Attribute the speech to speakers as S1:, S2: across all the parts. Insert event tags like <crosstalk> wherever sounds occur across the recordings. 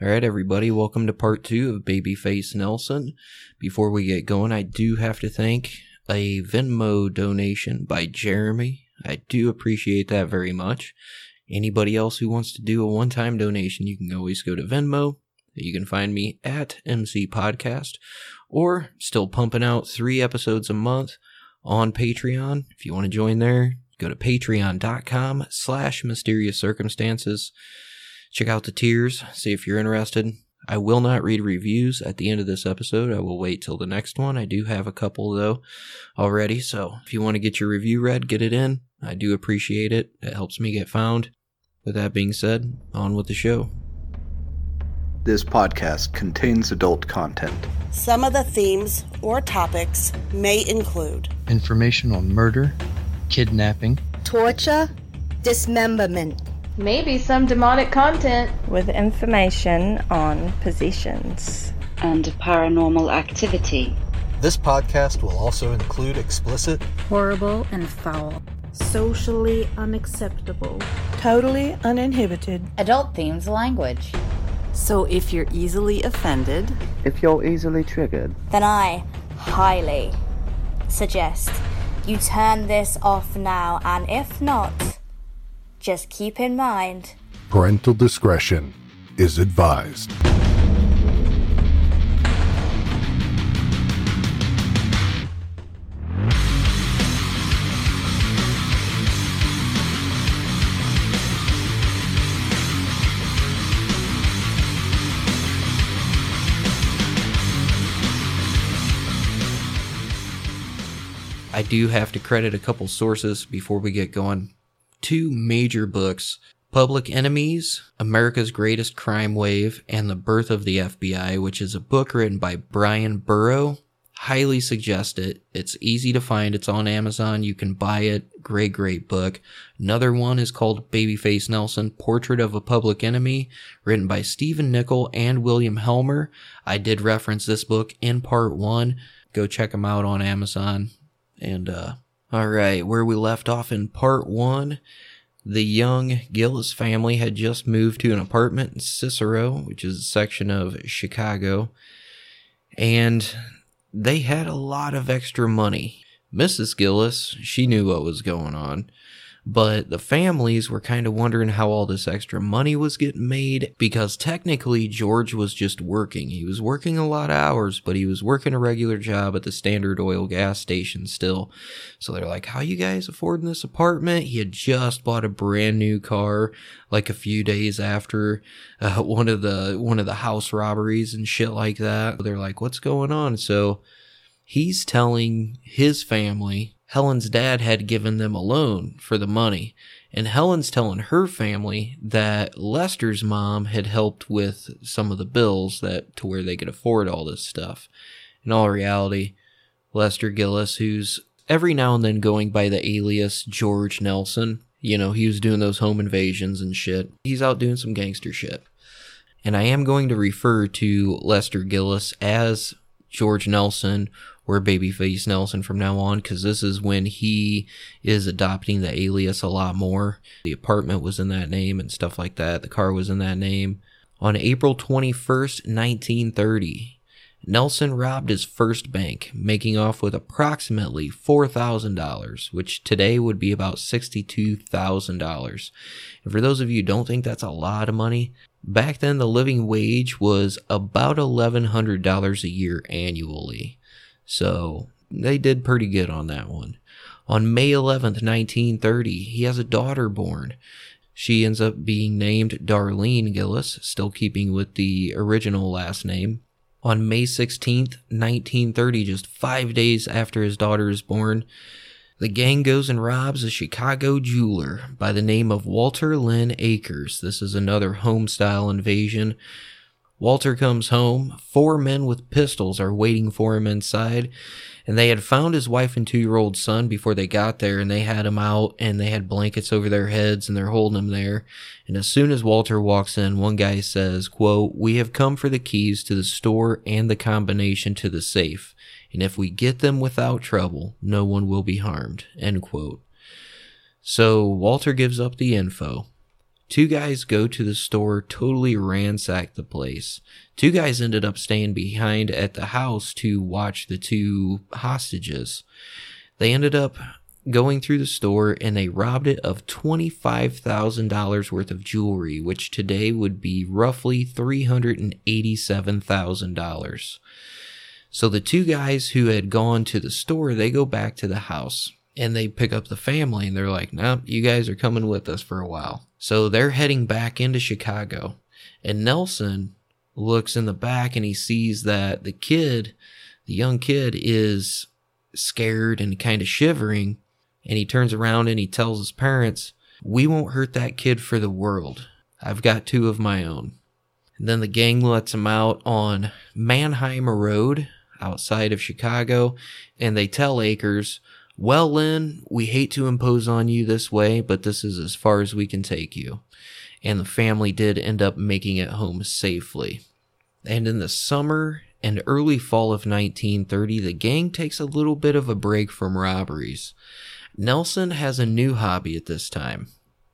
S1: All right, everybody, welcome to part two of Babyface Nelson. Before we get going, I do have to thank a Venmo donation by Jeremy. I do appreciate that very much. Anybody else who wants to do a one time donation, you can always go to Venmo. You can find me at MC Podcast or still pumping out three episodes a month on Patreon. If you want to join there, go to patreon.com slash mysterious circumstances. Check out the tiers, see if you're interested. I will not read reviews at the end of this episode. I will wait till the next one. I do have a couple though already, so if you want to get your review read, get it in. I do appreciate it. It helps me get found. With that being said, on with the show.
S2: This podcast contains adult content.
S3: Some of the themes or topics may include
S4: information on murder, kidnapping,
S5: torture, dismemberment,
S6: maybe some demonic content,
S7: with information on possessions,
S8: and paranormal activity.
S9: This podcast will also include explicit,
S10: horrible, and foul,
S11: socially unacceptable,
S3: totally uninhibited,
S12: adult themes language.
S13: So if you're easily offended,
S14: if you're easily triggered,
S15: then I highly suggest you turn this off now, and if not, just keep in mind
S16: parental discretion is advised.
S1: I do have to credit a couple sources before we get going. Two major books Public Enemies, America's Greatest Crime Wave, and The Birth of the FBI, which is a book written by Bryan Burrough. Highly suggest it. It's easy to find. It's on Amazon. You can buy it. Great, great book. Another one is called Babyface Nelson, Portrait of a Public Enemy, written by Steven Nickel and William Helmer. I did reference this book in part one. Go check them out on Amazon. And, uh, all right, where we left off in part one, the young Gillis family had just moved to an apartment in Cicero, which is a section of Chicago, and they had a lot of extra money. Mrs. Gillis, she knew what was going on. But the families were kind of wondering how all this extra money was getting made because technically George was just working. He was working a lot of hours, but he was working a regular job at the Standard Oil gas station still. So they're like, how you guys affording this apartment? He had just bought a brand new car like a few days after uh, <laughs> one of the one of the house robberies and shit like that. They're like, what's going on? So he's telling his family Helen's dad had given them a loan for the money. And Helen's telling her family that Lester's mom had helped with some of the bills that to where they could afford all this stuff. In all reality, Lester Gillis, who's every now and then going by the alias George Nelson, you know, he was doing those home invasions and shit. He's out doing some gangster shit. And I am going to refer to Lester Gillis as George Nelson or Babyface Nelson from now on because this is when he is adopting the alias a lot more. The apartment was in that name and stuff like that. The car was in that name. On April 21st, 1930, Nelson robbed his first bank, making off with approximately $4,000, which today would be about $62,000. And for those of you who don't think that's a lot of money, back then the living wage was about $1,100 a year annually. So they did pretty good on that one. On May 11th, 1930, he has a daughter born. She ends up being named Darlene Gillis, still keeping with the original last name. On May 16th, 1930, just five days after his daughter is born, the gang goes and robs a Chicago jeweler by the name of Walter Lynn Akers. This is another home style invasion Walter comes home. Four men with pistols are waiting for him inside. And they had found his wife and two year old son before they got there, and they had him out and they had blankets over their heads and they're holding him there. And as soon as Walter walks in, one guy says, quote, We have come for the keys to the store and the combination to the safe. And if we get them without trouble, no one will be harmed. End quote. So Walter gives up the info. Two guys go to the store, totally ransack the place. Two guys ended up staying behind at the house to watch the two hostages. They ended up going through the store and they robbed it of $25,000 worth of jewelry, which today would be roughly $387,000. So the two guys who had gone to the store, they go back to the house and they pick up the family and they're like, nope, you guys are coming with us for a while. So they're heading back into Chicago. And Nelson looks in the back and he sees that the kid, the young kid, is scared and kind of shivering. And he turns around and he tells his parents, We won't hurt that kid for the world. I've got two of my own. And then the gang lets him out on Mannheimer Road outside of Chicago. And they tell Akers, Well, Lynn, we hate to impose on you this way, but this is as far as we can take you. And the family did end up making it home safely. And in the summer and early fall of 1930, the gang takes a little bit of a break from robberies. Nelson has a new hobby at this time.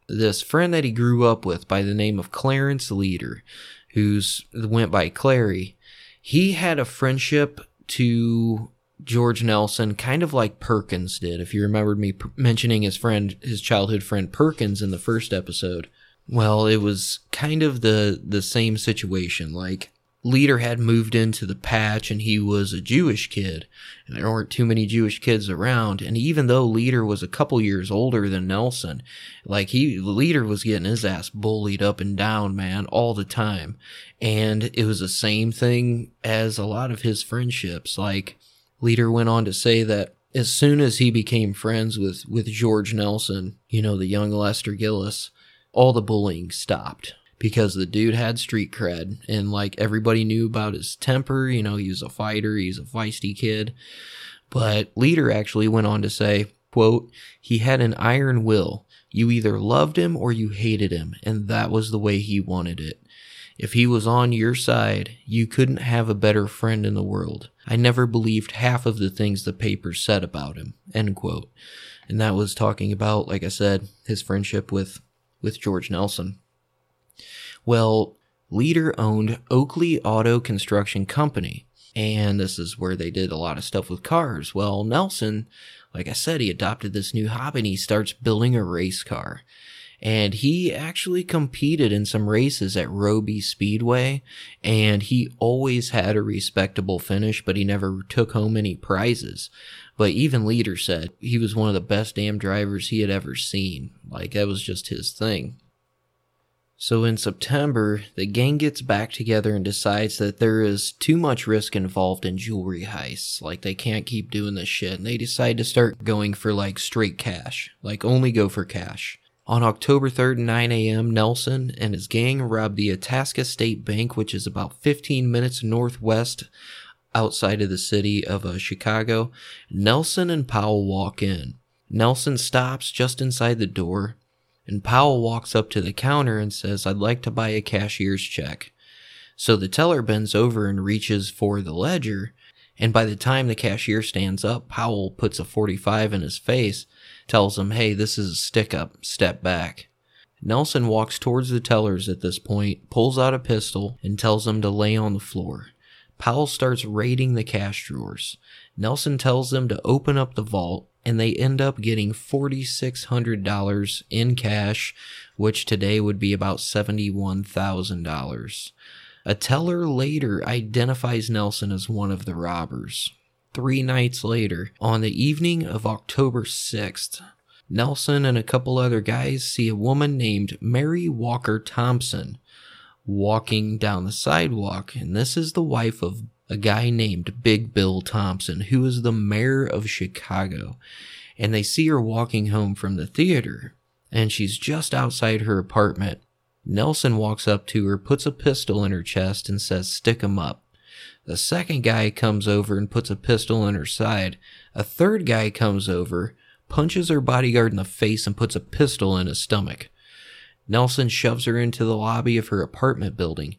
S1: This friend that he grew up with by the name of Clarence Leader, who's went by Clary, he had a friendship to George Nelson, kind of like Perkins did. If you remembered me p- mentioning his friend, his childhood friend Perkins in the first episode, well, it was kind of the the same situation. Like Leader had moved into the patch and he was a Jewish kid, and there weren't too many Jewish kids around. And even though Leader was a couple years older than Nelson, like he, Leader was getting his ass bullied up and down, man, all the time. And it was the same thing as a lot of his friendships. Like, Leader went on to say that as soon as he became friends with, with George Nelson, you know, the young Lester Gillis, all the bullying stopped because the dude had street cred and like everybody knew about his temper. You know, he was a fighter, he's a feisty kid. But Leader actually went on to say, quote, he had an iron will. You either loved him or you hated him, and that was the way he wanted it. If he was on your side, you couldn't have a better friend in the world. I never believed half of the things the papers said about him. End quote. And that was talking about, like I said, his friendship with, with George Nelson. Well, Leader owned Oakley Auto Construction Company, and this is where they did a lot of stuff with cars. Well, Nelson, like I said, he adopted this new hobby and he starts building a race car. And he actually competed in some races at Roby Speedway, and he always had a respectable finish, but he never took home any prizes. But even Leader said he was one of the best damn drivers he had ever seen. Like, that was just his thing. So in September, the gang gets back together and decides that there is too much risk involved in jewelry heists. Like they can't keep doing this shit. And they decide to start going for like straight cash. Like only go for cash. On October 3rd, 9 a.m., Nelson and his gang robbed the Itasca State Bank, which is about 15 minutes northwest outside of the city of uh, Chicago. Nelson and Powell walk in. Nelson stops just inside the door, and Powell walks up to the counter and says, I'd like to buy a cashier's check. So the teller bends over and reaches for the ledger, and by the time the cashier stands up, Powell puts a 45 in his face, tells him, Hey, this is a stick up, step back. Nelson walks towards the tellers at this point, pulls out a pistol, and tells them to lay on the floor. Powell starts raiding the cash drawers. Nelson tells them to open up the vault, and they end up getting $4,600 in cash, which today would be about $71,000. A teller later identifies Nelson as one of the robbers. Three nights later, on the evening of October 6th, Nelson and a couple other guys see a woman named Mary Walker Thompson walking down the sidewalk, and this is the wife of a guy named Big Bill Thompson, who is the mayor of Chicago. And they see her walking home from the theater, and she's just outside her apartment. Nelson walks up to her, puts a pistol in her chest, and says, Stick 'em up. The second guy comes over and puts a pistol in her side. A third guy comes over, punches her bodyguard in the face, and puts a pistol in his stomach. Nelson shoves her into the lobby of her apartment building.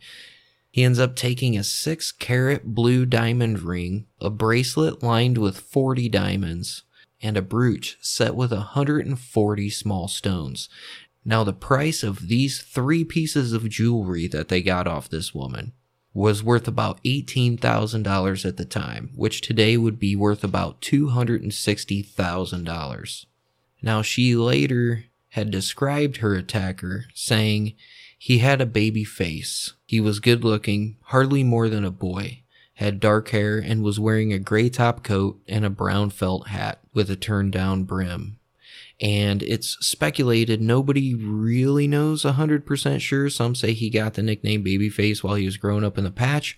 S1: He ends up taking a six carat blue diamond ring, a bracelet lined with 40 diamonds, and a brooch set with 140 small stones. Now, the price of these three pieces of jewelry that they got off this woman was worth about $18,000 at the time, which today would be worth about $260,000. Now, she later had described her attacker, saying he had a baby face. He was good looking, hardly more than a boy, had dark hair, and was wearing a gray top coat and a brown felt hat with a turned down brim and it's speculated nobody really knows 100% sure. Some say he got the nickname Babyface while he was growing up in the patch.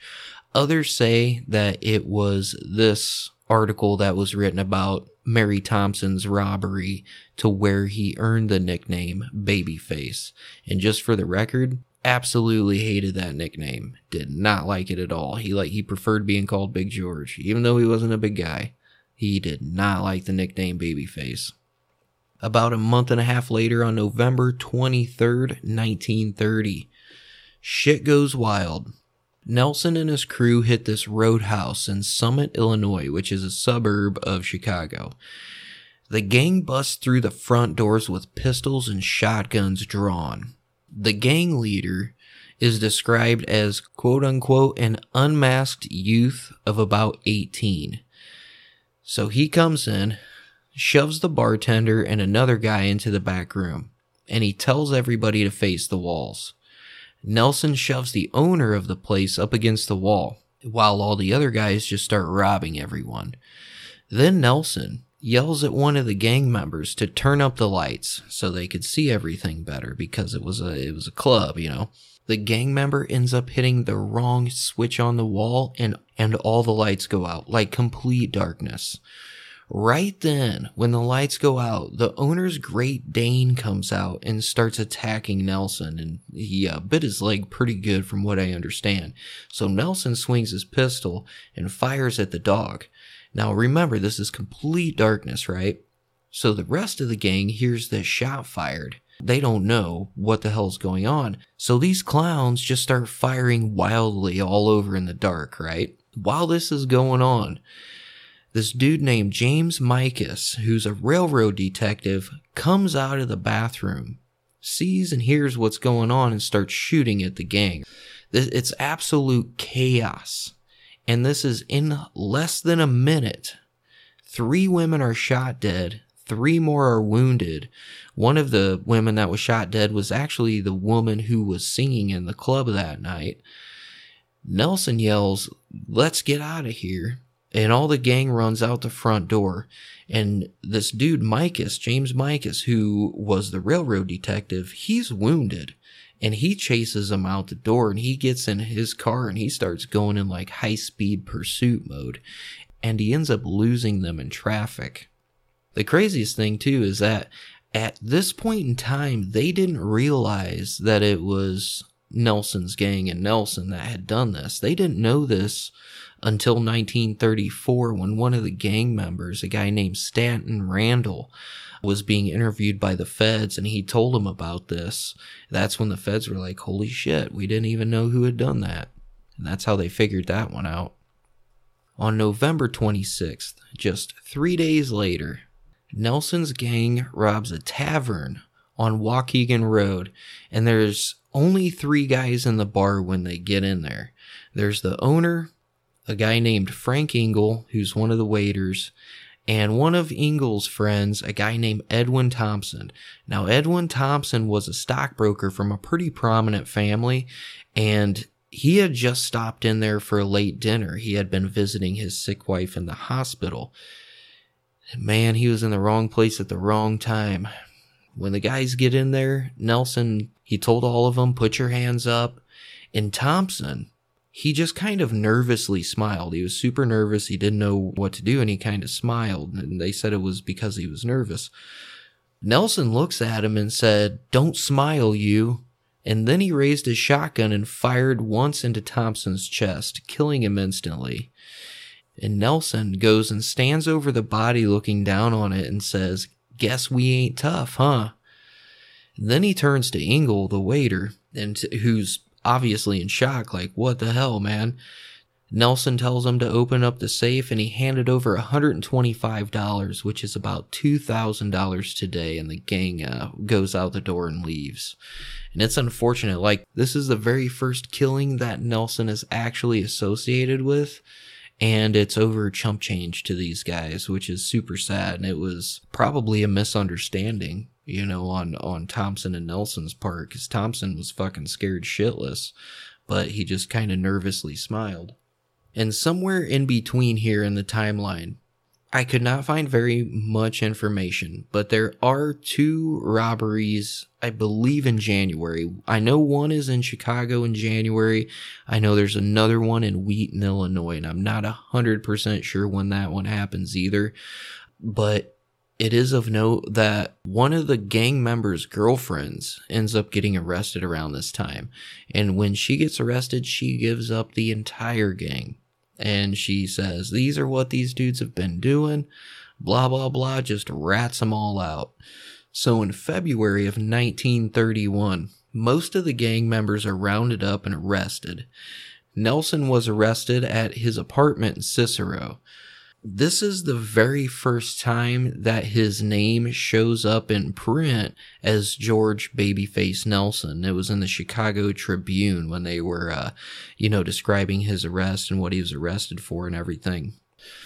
S1: Others say that it was this article that was written about Mary Thompson's robbery to where he earned the nickname Babyface. And just for the record, absolutely hated that nickname. Did not like it at all. He like he preferred being called Big George, even though he wasn't a big guy. He did not like the nickname Babyface. About a month and a half later, on November 23rd, 1930, shit goes wild. Nelson and his crew hit this roadhouse in Summit, Illinois, which is a suburb of Chicago. The gang busts through the front doors with pistols and shotguns drawn. The gang leader is described as quote unquote an unmasked youth of about 18. So he comes in, shoves the bartender and another guy into the back room, and he tells everybody to face the walls. Nelson shoves the owner of the place up against the wall, while all the other guys just start robbing everyone. Then Nelson yells at one of the gang members to turn up the lights so they could see everything better because it was a it was a club, you know. The gang member ends up hitting the wrong switch on the wall and and all the lights go out like complete darkness. Right then, when the lights go out, the owner's Great Dane comes out and starts attacking Nelson, and he uh, bit his leg pretty good from what I understand. So Nelson swings his pistol and fires at the dog. Now remember, this is complete darkness, right? So the rest of the gang hears this shot fired. They don't know what the hell's going on. So these clowns just start firing wildly all over in the dark, right? While this is going on, this dude named James Mikas, who's a railroad detective, comes out of the bathroom, sees and hears what's going on, and starts shooting at the gang. It's absolute chaos. And this is in less than a minute. Three women are shot dead. Three more are wounded. One of the women that was shot dead was actually the woman who was singing in the club that night. Nelson yells, Let's get out of here and all the gang runs out the front door. And this dude, Mikas, James Mikas, who was the railroad detective, he's wounded and he chases them out the door and he gets in his car and he starts going in like high speed pursuit mode and he ends up losing them in traffic. The craziest thing too is that at this point in time, they didn't realize that it was Nelson's gang and Nelson that had done this. They didn't know this until 1934 when one of the gang members, a guy named Stanton Randall, was being interviewed by the feds and he told them about this. That's when the feds were like, holy shit, we didn't even know who had done that. And that's how they figured that one out. On November 26th, just three days later, Nelson's gang robs a tavern on Waukegan Road, and there's only three guys in the bar when they get in there. There's the owner, a guy named Frank Engel, who's one of the waiters, and one of Engel's friends, a guy named Edwin Thompson. Now, Edwin Thompson was a stockbroker from a pretty prominent family, and he had just stopped in there for a late dinner. He had been visiting his sick wife in the hospital. Man, he was in the wrong place at the wrong time. When the guys get in there, Nelson, he told all of them, put your hands up. And Thompson, he just kind of nervously smiled. He was super nervous. He didn't know what to do and he kind of smiled. And they said it was because he was nervous. Nelson looks at him and said, Don't smile, you. And then he raised his shotgun and fired once into Thompson's chest, killing him instantly. And Nelson goes and stands over the body looking down on it and says, Guess we ain't tough, huh? Then he turns to Engel, the waiter, and who's obviously in shock, like, what the hell, man? Nelson tells him to open up the safe and he handed over $125, which is about $2,000 today. And the gang uh, goes out the door and leaves. And it's unfortunate. Like, this is the very first killing that Nelson is actually associated with. And it's over chump change to these guys, which is super sad. And it was probably a misunderstanding, you know, on, on Thompson and Nelson's part, because Thompson was fucking scared shitless, but he just kind of nervously smiled. And somewhere in between here in the timeline, I could not find very much information, but there are two robberies, I believe, in January. I know one is in Chicago in January. I know there's another one in Wheaton, Illinois, and I'm not 100% sure when that one happens either. But it is of note that one of the gang members' girlfriends ends up getting arrested around this time. And when she gets arrested, she gives up the entire gang and she says, These are what these dudes have been doing, blah, blah, blah, just rats them all out. So in February of 1931, most of the gang members are rounded up and arrested. Nelson was arrested at his apartment in Cicero. This is the very first time that his name shows up in print as George Babyface Nelson. It was in the Chicago Tribune when they were, uh, you know, describing his arrest and what he was arrested for and everything.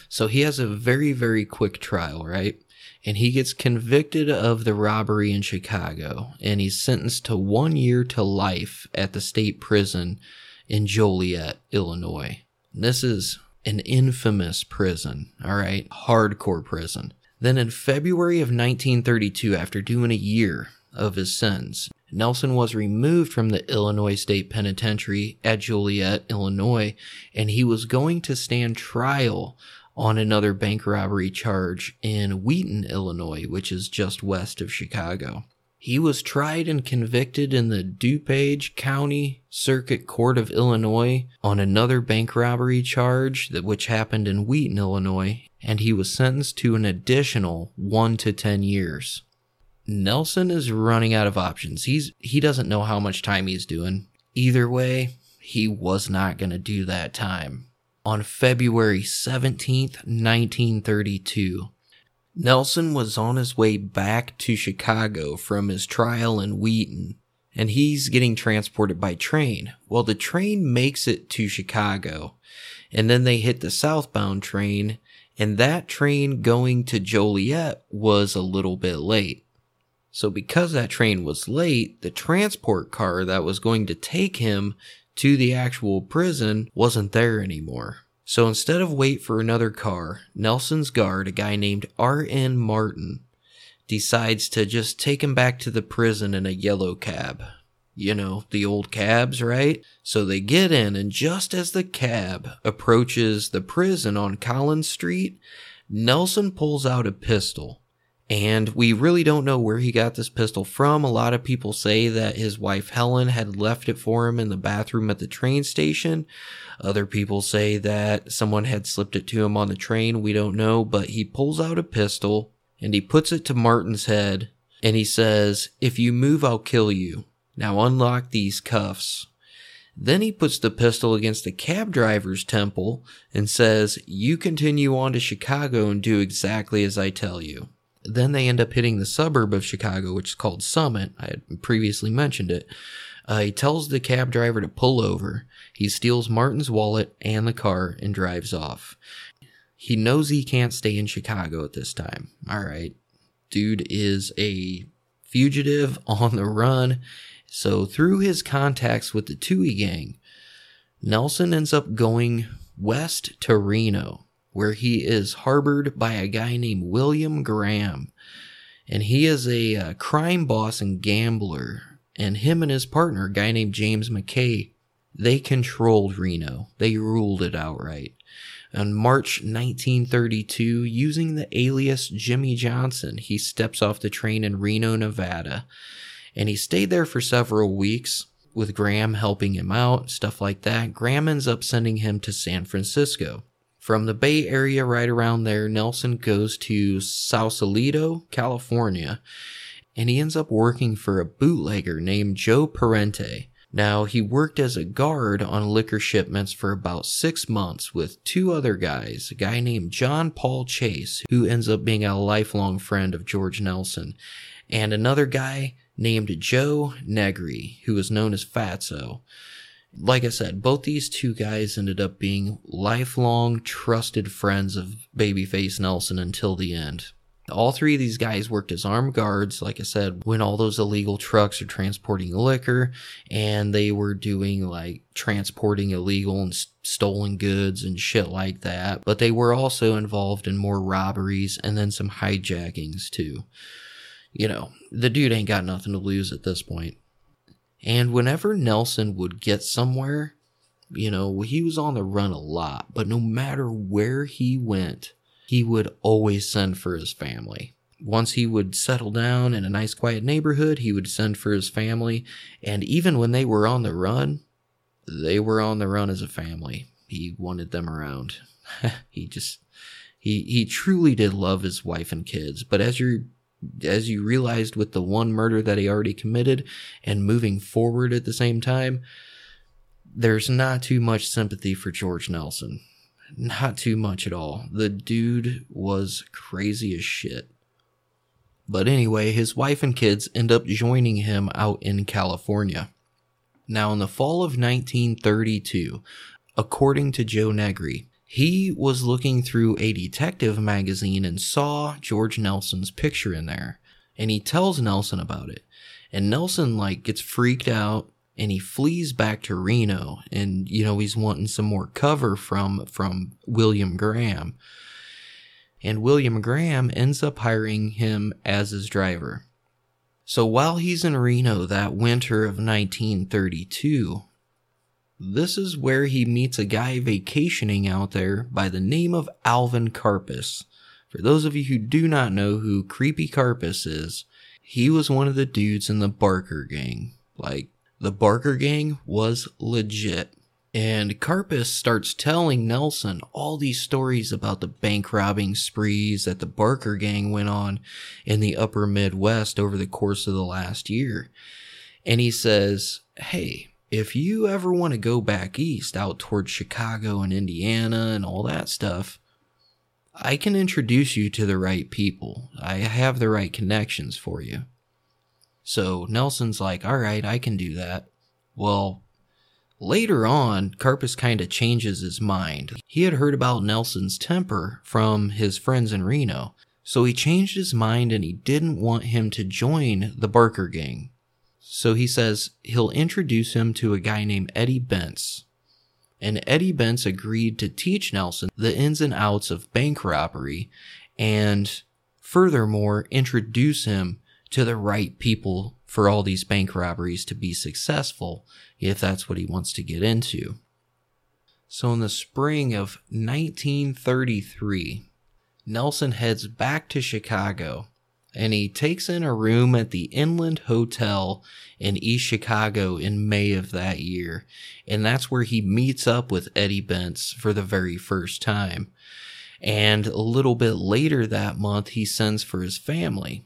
S1: So he has a very, very quick trial, right? And he gets convicted of the robbery in Chicago and he's sentenced to one year to life at the state prison in Joliet, Illinois. And this is an infamous prison, all right, hardcore prison. Then in February of 1932, after doing a year of his sentence, Nelson was removed from the Illinois State Penitentiary at Joliet, Illinois, and he was going to stand trial on another bank robbery charge in Wheaton, Illinois, which is just west of Chicago. He was tried and convicted in the DuPage County Circuit Court of Illinois on another bank robbery charge that which happened in Wheaton, Illinois, and he was sentenced to an additional 1 to 10 years. Nelson is running out of options. He's he doesn't know how much time he's doing. Either way, he was not going to do that time. On February 17th, 1932, Nelson was on his way back to Chicago from his trial in Wheaton, and he's getting transported by train. Well, the train makes it to Chicago, and then they hit the southbound train, and that train going to Joliet was a little bit late. So, because that train was late, the transport car that was going to take him to the actual prison wasn't there anymore. So instead of wait for another car, Nelson's guard, a guy named R.N. Martin, decides to just take him back to the prison in a yellow cab. You know, the old cabs, right? So they get in, and just as the cab approaches the prison on Collins Street, Nelson pulls out a pistol and we really don't know where he got this pistol from. A lot of people say that his wife Helen had left it for him in the bathroom at the train station. Other people say that someone had slipped it to him on the train. We don't know, but he pulls out a pistol and he puts it to Martin's head and he says, If you move, I'll kill you. Now unlock these cuffs. Then he puts the pistol against the cab driver's temple and says, You continue on to Chicago and do exactly as I tell you. Then they end up hitting the suburb of Chicago, which is called Summit. I had previously mentioned it. Uh, he tells the cab driver to pull over. He steals Martin's wallet and the car and drives off. He knows he can't stay in Chicago at this time. All right. Dude is a fugitive <laughs> on the run. So, through his contacts with the Touhy gang, Nelson ends up going west to Reno where he is harbored by a guy named William Graham. And he is a uh, crime boss and gambler. And him and his partner, a guy named James McKay, they controlled Reno. They ruled it outright. On March 1932, using the alias Jimmy Johnson, he steps off the train in Reno, Nevada. And he stayed there for several weeks with Graham helping him out, stuff like that. Graham ends up sending him to San Francisco. From the Bay Area, right around there, Nelson goes to Sausalito, California, and he ends up working for a bootlegger named Joe Parente. Now, he worked as a guard on liquor shipments for about six months with two other guys, a guy named John Paul Chase, who ends up being a lifelong friend of George Nelson, and another guy named Joe Negri, who was known as Fatso. Like I said, both these two guys ended up being lifelong trusted friends of Babyface Nelson until the end. All three of these guys worked as armed guards, like I said, when all those illegal trucks are transporting liquor and they were doing like transporting illegal and stolen goods and shit like that. But they were also involved in more robberies and then some hijackings too. You know, the dude ain't got nothing to lose at this point. And whenever Nelson would get somewhere, you know, he was on the run a lot, but no matter where he went, he would always send for his family. Once he would settle down in a nice quiet neighborhood, he would send for his family. And even when they were on the run, they were on the run as a family. He wanted them around. <laughs> he just, he, he truly did love his wife and kids. But as you as you realized with the one murder that he already committed and moving forward at the same time, there's not too much sympathy for George Nelson. Not too much at all. The dude was crazy as shit. But anyway, his wife and kids end up joining him out in California. Now, in the fall of 1932, according to Joe Negri, he was looking through a detective magazine and saw George Nelson's picture in there. And he tells Nelson about it. And Nelson, like, gets freaked out and he flees back to Reno and you know he's wanting some more cover from from William Graham. And William Graham ends up hiring him as his driver. So while he's in Reno that winter of 1932, this is where he meets a guy vacationing out there by the name of Alvin Karpis. For those of you who do not know who Creepy Karpis is, he was one of the dudes in the Barker gang. Like, the Barker gang was legit. And Karpis starts telling Nelson all these stories about the bank robbing sprees that the Barker gang went on in the upper Midwest over the course of the last year. And he says, Hey, if you ever want to go back east out towards Chicago and Indiana and all that stuff, I can introduce you to the right people. I have the right connections for you. So Nelson's like, all right, I can do that. Well, later on, Karpis kind of changes his mind. He had heard about Nelson's temper from his friends in Reno, so he changed his mind and he didn't want him to join the Barker gang. So he says he'll introduce him to a guy named Eddie Bentz. And Eddie Bentz agreed to teach Nelson the ins and outs of bank robbery and furthermore introduce him to the right people for all these bank robberies to be successful if that's what he wants to get into. So in the spring of 1933, Nelson heads back to Chicago and he takes in a room at the Inland Hotel in East Chicago in May of that year. And that's where he meets up with Eddie Bentz for the very first time. And a little bit later that month, he sends for his family.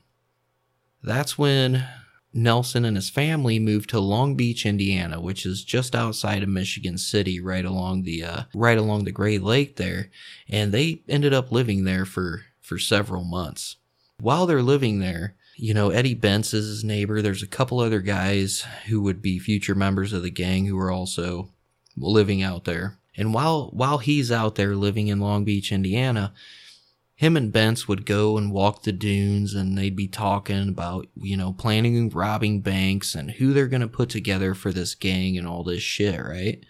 S1: That's when Nelson and his family moved to Long Beach, Indiana, which is just outside of Michigan City, right along the uh, right along the Great Lake there, and they ended up living there for for several months. While they're living there, you know, Eddie Bentz is his neighbor. There's a couple other guys who would be future members of the gang who are also living out there. And while while he's out there living in Long Beach, Indiana, him and Bentz would go and walk the dunes and they'd be talking about, you know, planning and robbing banks and who they're going to put together for this gang and all this shit, right?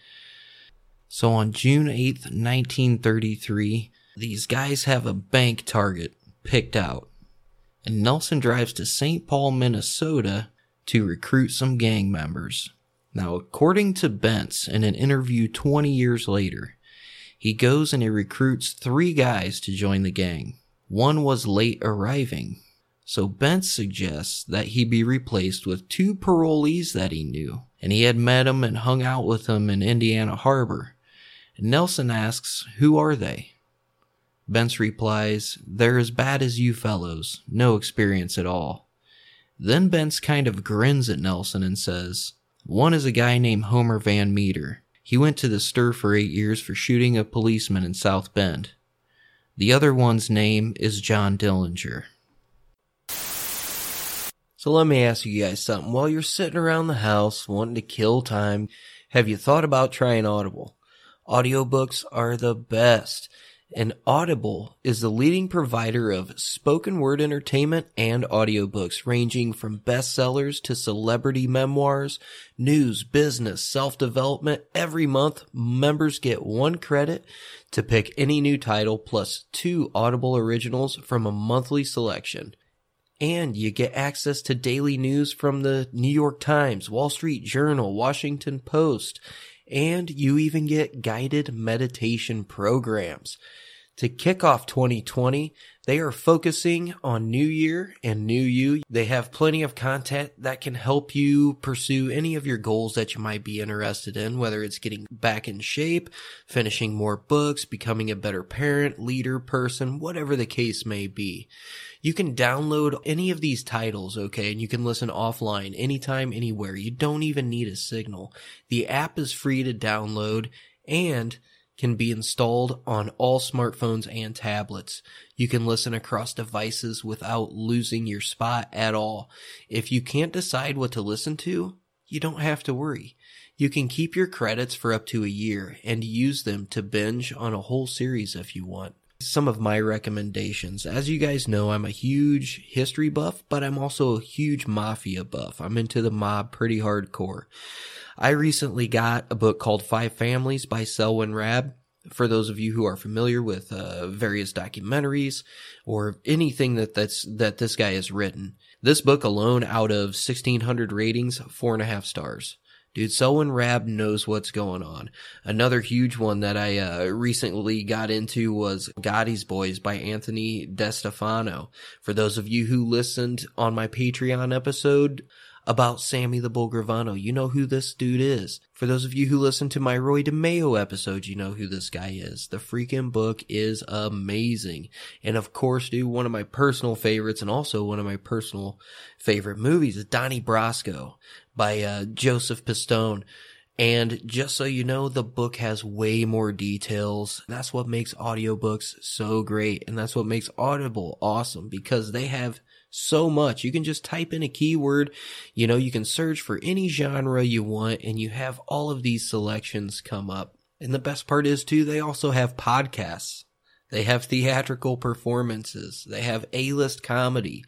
S1: So on June 8th, 1933, these guys have a bank target picked out. And Nelson drives to St. Paul, Minnesota to recruit some gang members. Now, according to Bentz in an interview 20 years later, he goes and he recruits three guys to join the gang. One was late arriving, so Bentz suggests that he be replaced with two parolees that he knew, and he had met them and hung out with them in Indiana Harbor. And Nelson asks, Who are they? Bentz replies, They're as bad as you fellows, no experience at all. Then Bentz kind of grins at Nelson and says,
S17: One is a guy named Homer Van Meter. He went to the stir for eight years for shooting a policeman in South Bend. The other one's name is John Dillinger.
S1: So let me ask you guys something. While you're sitting around the house wanting to kill time, have you thought about trying Audible? Audiobooks are the best. And Audible is the leading provider of spoken word entertainment and audiobooks ranging from bestsellers to celebrity memoirs, news, business, self-development. Every month, members get one credit to pick any new title plus two Audible originals from a monthly selection. And you get access to daily news from the New York Times, Wall Street Journal, Washington Post, and you even get guided meditation programs. To kick off 2020, they are focusing on New Year and New You. They have plenty of content that can help you pursue any of your goals that you might be interested in, whether it's getting back in shape, finishing more books, becoming a better parent, leader, person, whatever the case may be. You can download any of these titles, okay, and you can listen offline anytime, anywhere. You don't even need a signal. The app is free to download and can be installed on all smartphones and tablets. You can listen across devices without losing your spot at all. If you can't decide what to listen to, you don't have to worry. You can keep your credits for up to a year and use them to binge on a whole series if you want some of my recommendations. As you guys know, I'm a huge history buff, but I'm also a huge mafia buff. I'm into the mob pretty hardcore. I recently got a book called Five Families by Selwyn Raab. For those of you who are familiar with uh, various documentaries or anything that that's that this guy has written, this book alone, out of 1,600 ratings, four and a half stars. Dude, Selwyn Raab knows what's going on. Another huge one that I uh, recently got into was Gotti's Boys by Anthony DeStefano. For those of you who listened on my Patreon episode about Sammy the Bull Gravano, you know who this dude is. For those of you who listened to my Roy DeMeo episode, you know who this guy is. The freaking book is amazing. And of course, dude, one of my personal favorites and also one of my personal favorite movies is Donnie Brasco by uh, Joseph Pistone. And just so you know, the book has way more details. That's what makes audiobooks so great. And that's what makes Audible awesome because they have so much. You can just type in a keyword, you know, you can search for any genre you want and you have all of these selections come up. And the best part is too, they also have podcasts. They have theatrical performances. They have A-list comedy.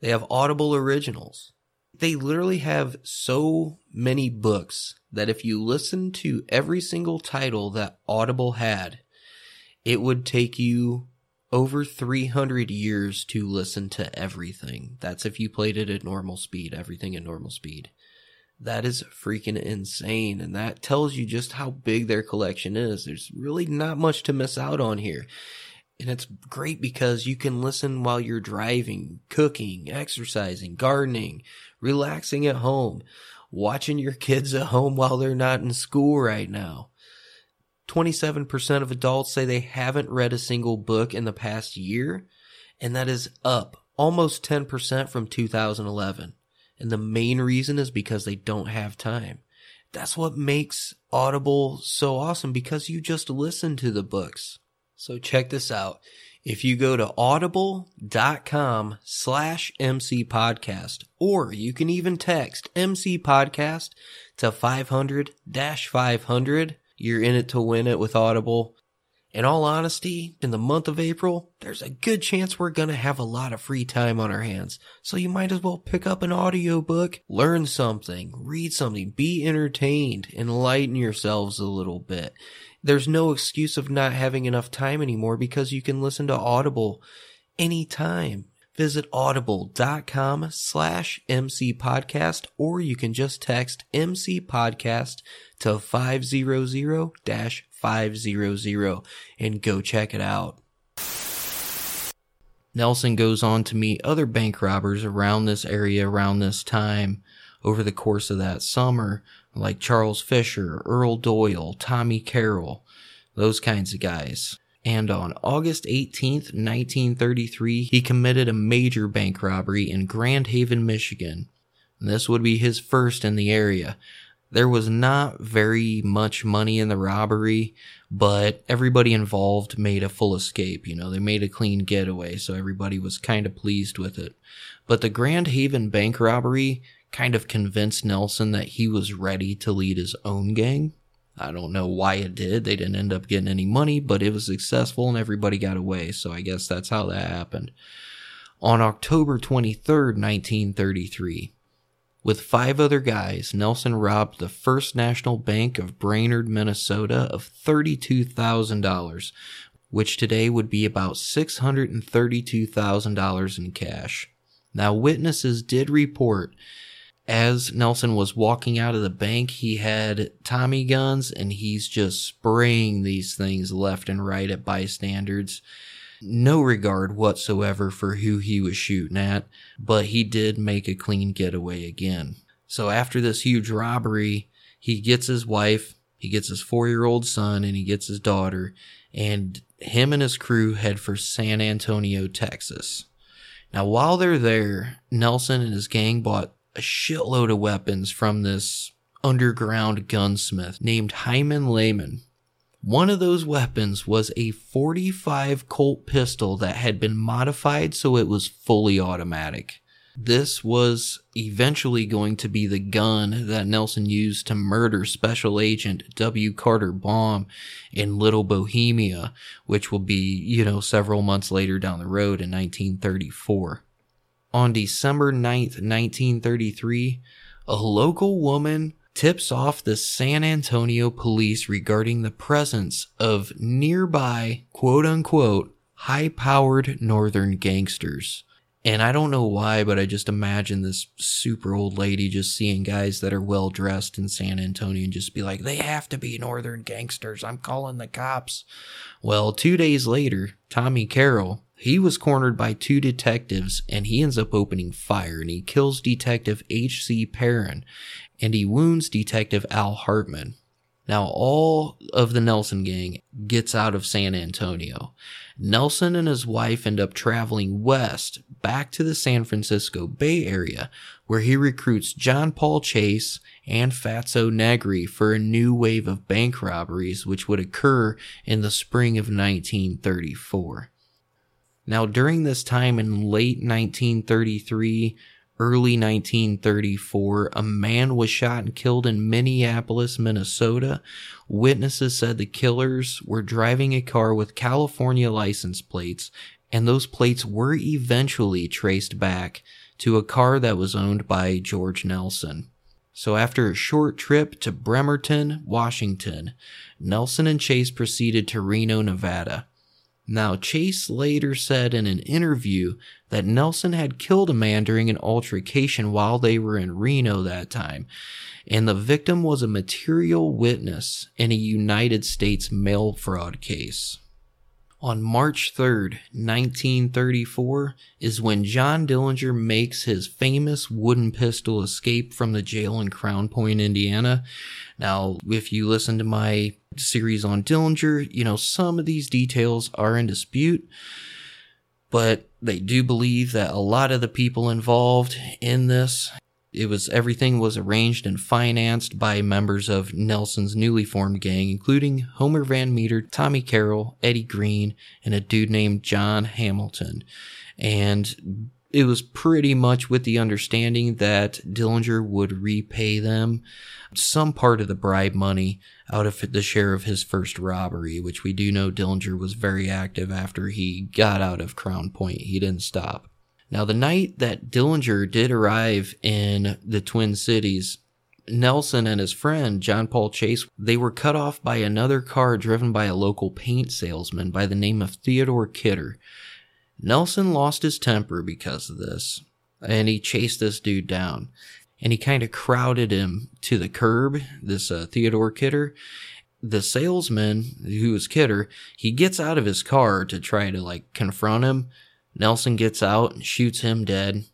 S1: They have Audible originals they literally have so many books that if you listen to every single title that Audible had, it would take you over 300 years to listen to everything. That's if you played it at normal speed, everything at normal speed. That is freaking insane. And that tells you just how big their collection is. There's really not much to miss out on here. And it's great because you can listen while you're driving, cooking, exercising, gardening, relaxing at home, watching your kids at home while they're not in school right now. 27% of adults say they haven't read a single book in the past year, and that is up almost 10% from 2011. And the main reason is because they don't have time. That's what makes Audible so awesome because you just listen to the books. So check this out. If you go to audible.com slash MC podcast, or you can even text MC podcast to 500 500, you're in it to win it with Audible. In all honesty, in the month of April, there's a good chance we're gonna have a lot of free time on our hands. So you might as well pick up an audiobook, learn something, read something, be entertained, enlighten yourselves a little bit there's no excuse of not having enough time anymore because you can listen to Audible anytime. Visit audible.com slash MC podcast or you can just text MC podcast to 500 500 and go check it out.
S17: Nelson goes on to meet other bank robbers around this area around this time over the course of that summer like Charles Fisher, Earl Doyle, Tommy Carroll, those kinds of guys. And on August 18th, 1933, he committed a major bank robbery in Grand Haven, Michigan. This would be his first in the area.
S1: There was not very much money in the robbery, but everybody involved made a full escape. You know, they made a clean getaway, so everybody was kind of pleased with it. But the Grand Haven bank robbery kind of convinced Nelson that he was ready to lead his own gang. I don't know why it did. They didn't end up getting any money, but it was successful and everybody got away. So I guess that's how that happened. On October 23rd, 1933, with five other guys, Nelson robbed the First National Bank of Brainerd, Minnesota of $32,000, which today would be about $632,000 in cash. Now, witnesses did report as Nelson was walking out of the bank, he had Tommy guns and he's just spraying these things left and right at bystanders. No regard whatsoever for who he was shooting at, but he did make a clean getaway again. So after this huge robbery, he gets his wife, he gets his four year old son, and he gets his daughter, and him and his crew head for San Antonio, Texas. Now, while they're there, Nelson and his gang bought a shitload of weapons from this underground gunsmith named Hyman Lebman. One of those weapons was a 45 Colt pistol that had been modified so it was fully automatic. This was eventually going to be the gun that Nelson used to murder Special Agent W. Carter Baum in Little Bohemia, which will be, you know, several months later down the road in 1934. On December 9th, 1933, a local woman tips off the San Antonio police regarding the presence of nearby, quote unquote, high powered northern gangsters. And I don't know why, but I just imagine this super old lady just seeing guys that are well dressed in San Antonio and just be like, they have to be northern gangsters. I'm calling the cops. Well, two days later, Tommy Carroll, he was cornered by two detectives and he ends up opening fire and he kills Detective H.C. Perrin and he wounds Detective Al Hartman. Now, all of the Nelson gang gets out of San Antonio. Nelson and his wife end up traveling west back to the San Francisco Bay Area, where he recruits John Paul Chase and Fatso Negri for a new wave of bank robberies, which would occur in the spring of 1934. Now, during this time in late 1933, early 1934, a man was shot and killed in Minneapolis, Minnesota. Witnesses said the killers were driving a car with California license plates, and those plates were eventually traced back to a car that was owned by George Nelson. So after a short trip to Bremerton, Washington, Nelson and Chase proceeded to Reno, Nevada. Now, Chase later said in an interview that Nelson had killed a man during an altercation while they were in Reno that time, and the victim was a material witness in a United States mail fraud case. On March 3rd, 1934, is when John Dillinger makes his famous wooden pistol escape from the jail in Crown Point, Indiana. Now, if you listen to my series on Dillinger, you know, some of these details are in dispute, but they do believe that a lot of the people involved in this it was everything was arranged and financed by members of Nelson's newly formed gang, including Homer Van Meter, Tommy Carroll, Eddie Green, and a dude named John Hamilton. And it was pretty much with the understanding that Dillinger would repay them some part of the bribe money out of the share of his first robbery, which we do know Dillinger was very active after he got out of Crown Point. He didn't stop. Now, the night that Dillinger did arrive in the Twin Cities, Nelson and his friend, John Paul Chase, they were cut off by another car driven by a local paint salesman by the name of Theodore Kidder. Nelson lost his temper because of this, and he chased this dude down. And he kind of crowded him to the curb, this uh, Theodore Kidder. The salesman, who was Kidder, he gets out of his car to try to like confront him, Nelson gets out and shoots him dead.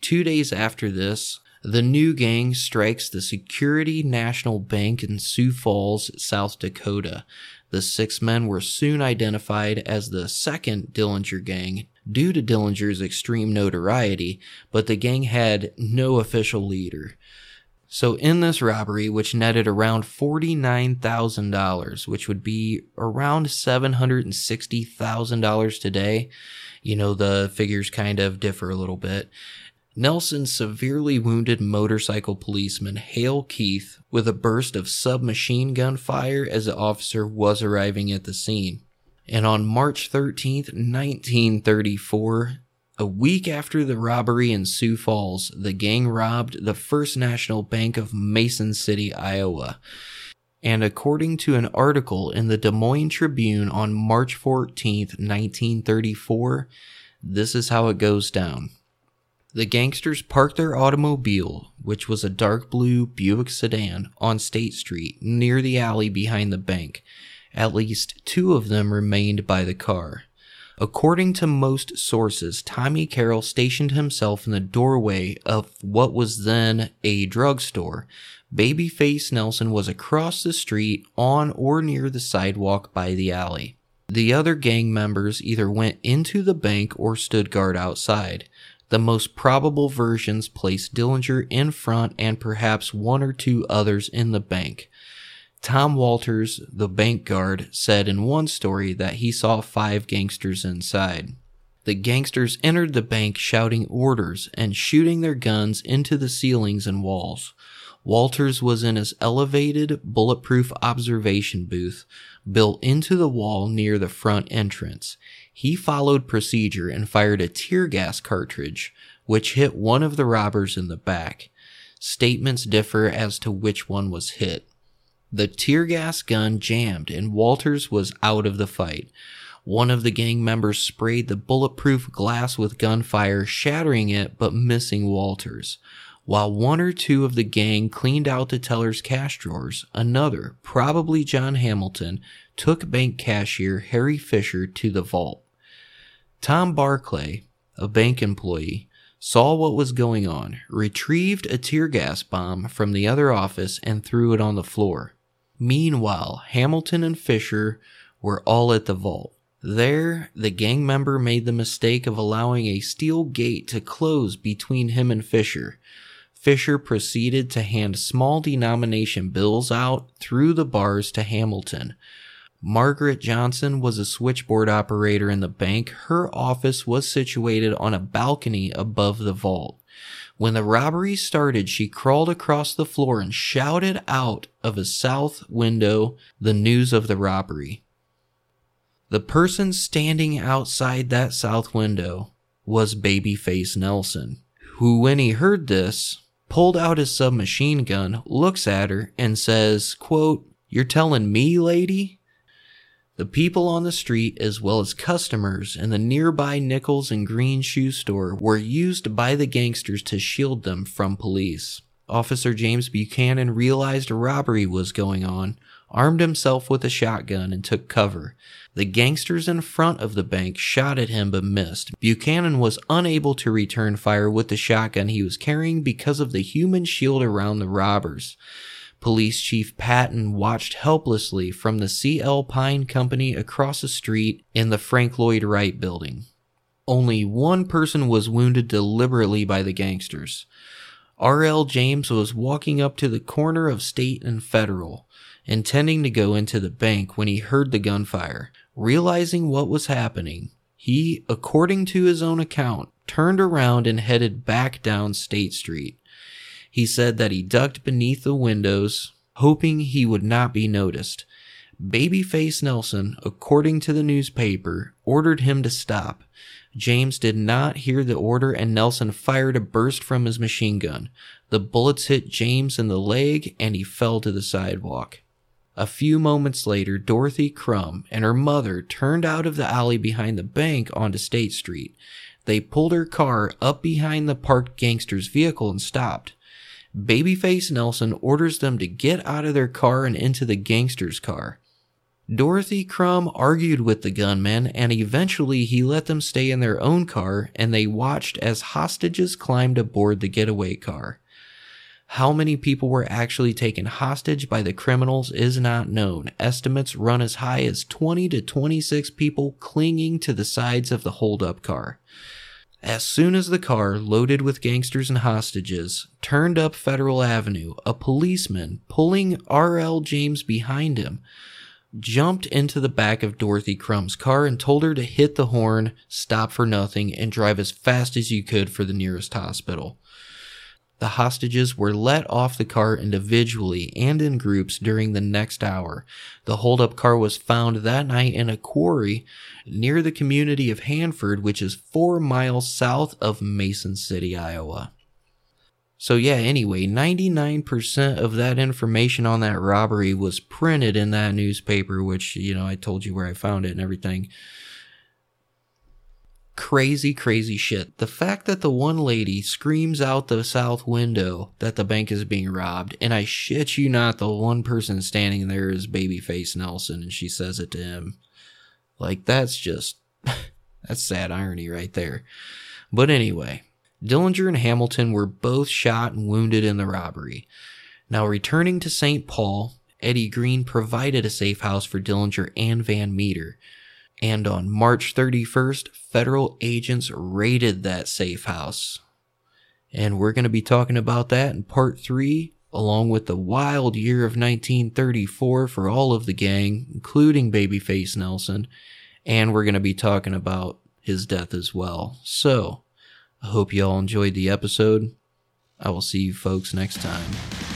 S1: Two days after this, the new gang strikes the Security National Bank in Sioux Falls, South Dakota. The six men were soon identified as the second Dillinger gang due to Dillinger's extreme notoriety, but the gang had no official leader. So, in this robbery, which netted around $49,000, which would be around $760,000 today, you know, the figures kind of differ a little bit. Nelson severely wounded motorcycle policeman Hale Keith with a burst of submachine gun fire as the officer was arriving at the scene. And on March 13th, 1934, a week after the robbery in Sioux Falls, the gang robbed the First National Bank of Mason City, Iowa. And according to an article in the Des Moines Tribune on March 14th, 1934, this is how it goes down. The gangsters parked their automobile, which was a dark blue Buick sedan, on State Street near the alley behind the bank. At least two of them remained by the car. According to most sources, Tommy Carroll stationed himself in the doorway of what was then a drugstore. Babyface Nelson was across the street on or near the sidewalk by the alley. The other gang members either went into the bank or stood guard outside. The most probable versions placed Dillinger in front and perhaps one or two others in the bank. Tom Walters, the bank guard, said in one story that he saw five gangsters inside. The gangsters entered the bank shouting orders and shooting their guns into the ceilings and walls. Walters was in his elevated, bulletproof observation booth built into the wall near the front entrance. He followed procedure and fired a tear gas cartridge, which hit one of the robbers in the back. Statements differ as to which one was hit. The tear gas gun jammed and Walters was out of the fight. One of the gang members sprayed the bulletproof glass with gunfire, shattering it but missing Walters. While one or two of the gang cleaned out the teller's cash drawers, another, probably John Hamilton, took bank cashier Harry Fisher to the vault. Tom Barclay, a bank employee, saw what was going on, retrieved a tear gas bomb from the other office, and threw it on the floor. Meanwhile, Hamilton and Fisher were all at the vault. There, the gang member made the mistake of allowing a steel gate to close between him and Fisher. Fisher proceeded to hand small denomination bills out through the bars to Hamilton. Margaret Johnson was a switchboard operator in the bank. Her office was situated on a balcony above the vault. When the robbery started, she crawled across the floor and shouted out of a south window the news of the robbery. The person standing outside that south window was Babyface Nelson, who, when he heard this, pulled out his submachine gun, looks at her, and says, quote, You're telling me, lady? The people on the street, as well as customers in the nearby Nichols and Green shoe store, were used by the gangsters to shield them from police. Officer James Buchanan realized a robbery was going on, armed himself with a shotgun, and took cover. The gangsters in front of the bank shot at him but missed. Buchanan was unable to return fire with the shotgun he was carrying because of the human shield around the robbers. Police Chief Patton watched helplessly from the C.L. Pine Company across the street in the Frank Lloyd Wright building. Only one person was wounded deliberately by the gangsters. R.L. James was walking up to the corner of State and Federal, intending to go into the bank when he heard the gunfire. Realizing what was happening, he, according to his own account, turned around and headed back down State Street. He said that he ducked beneath the windows, hoping he would not be noticed. Babyface Nelson, according to the newspaper, ordered him to stop. James did not hear the order and Nelson fired a burst from his machine gun. The bullets hit James in the leg and he fell to the sidewalk. A few moments later, Dorothy Crum and her mother turned out of the alley behind the bank onto State Street. They pulled her car up behind the parked gangster's vehicle and stopped. Babyface Nelson orders them to get out of their car and into the gangster's car. Dorothy Crum argued with the gunmen and eventually he let them stay in their own car and they watched as hostages climbed aboard the getaway car. How many people were actually taken hostage by the criminals is not known. Estimates run as high as 20 to 26 people clinging to the sides of the holdup car. As soon as the car, loaded with gangsters and hostages, turned up Federal Avenue, a policeman, pulling R.L. James behind him, jumped into the back of Dorothy Crumb's car and told her to hit the horn, stop for nothing, and drive as fast as you could for the nearest hospital. The hostages were let off the car individually and in groups during the next hour. The holdup car was found that night in a quarry near the community of Hanford, which is four miles south of Mason City, Iowa. So, yeah, anyway, 99% of that information on that robbery was printed in that newspaper, which, you know, I told you where I found it and everything crazy, crazy shit. The fact that the one lady screams out the south window that the bank is being robbed, and I shit you not, the one person standing there is Babyface Nelson, and she says it to him. Like, that's just, <laughs> that's sad irony right there. But anyway, Dillinger and Hamilton were both shot and wounded in the robbery. Now, returning to St. Paul, Eddie Green provided a safe house for Dillinger and Van Meter. And on March 31st, federal agents raided that safe house. And we're going to be talking about that in part three, along with the wild year of 1934 for all of the gang, including Babyface Nelson. And we're going to be talking about his death as well. So, I hope you all enjoyed the episode. I will see you folks next time.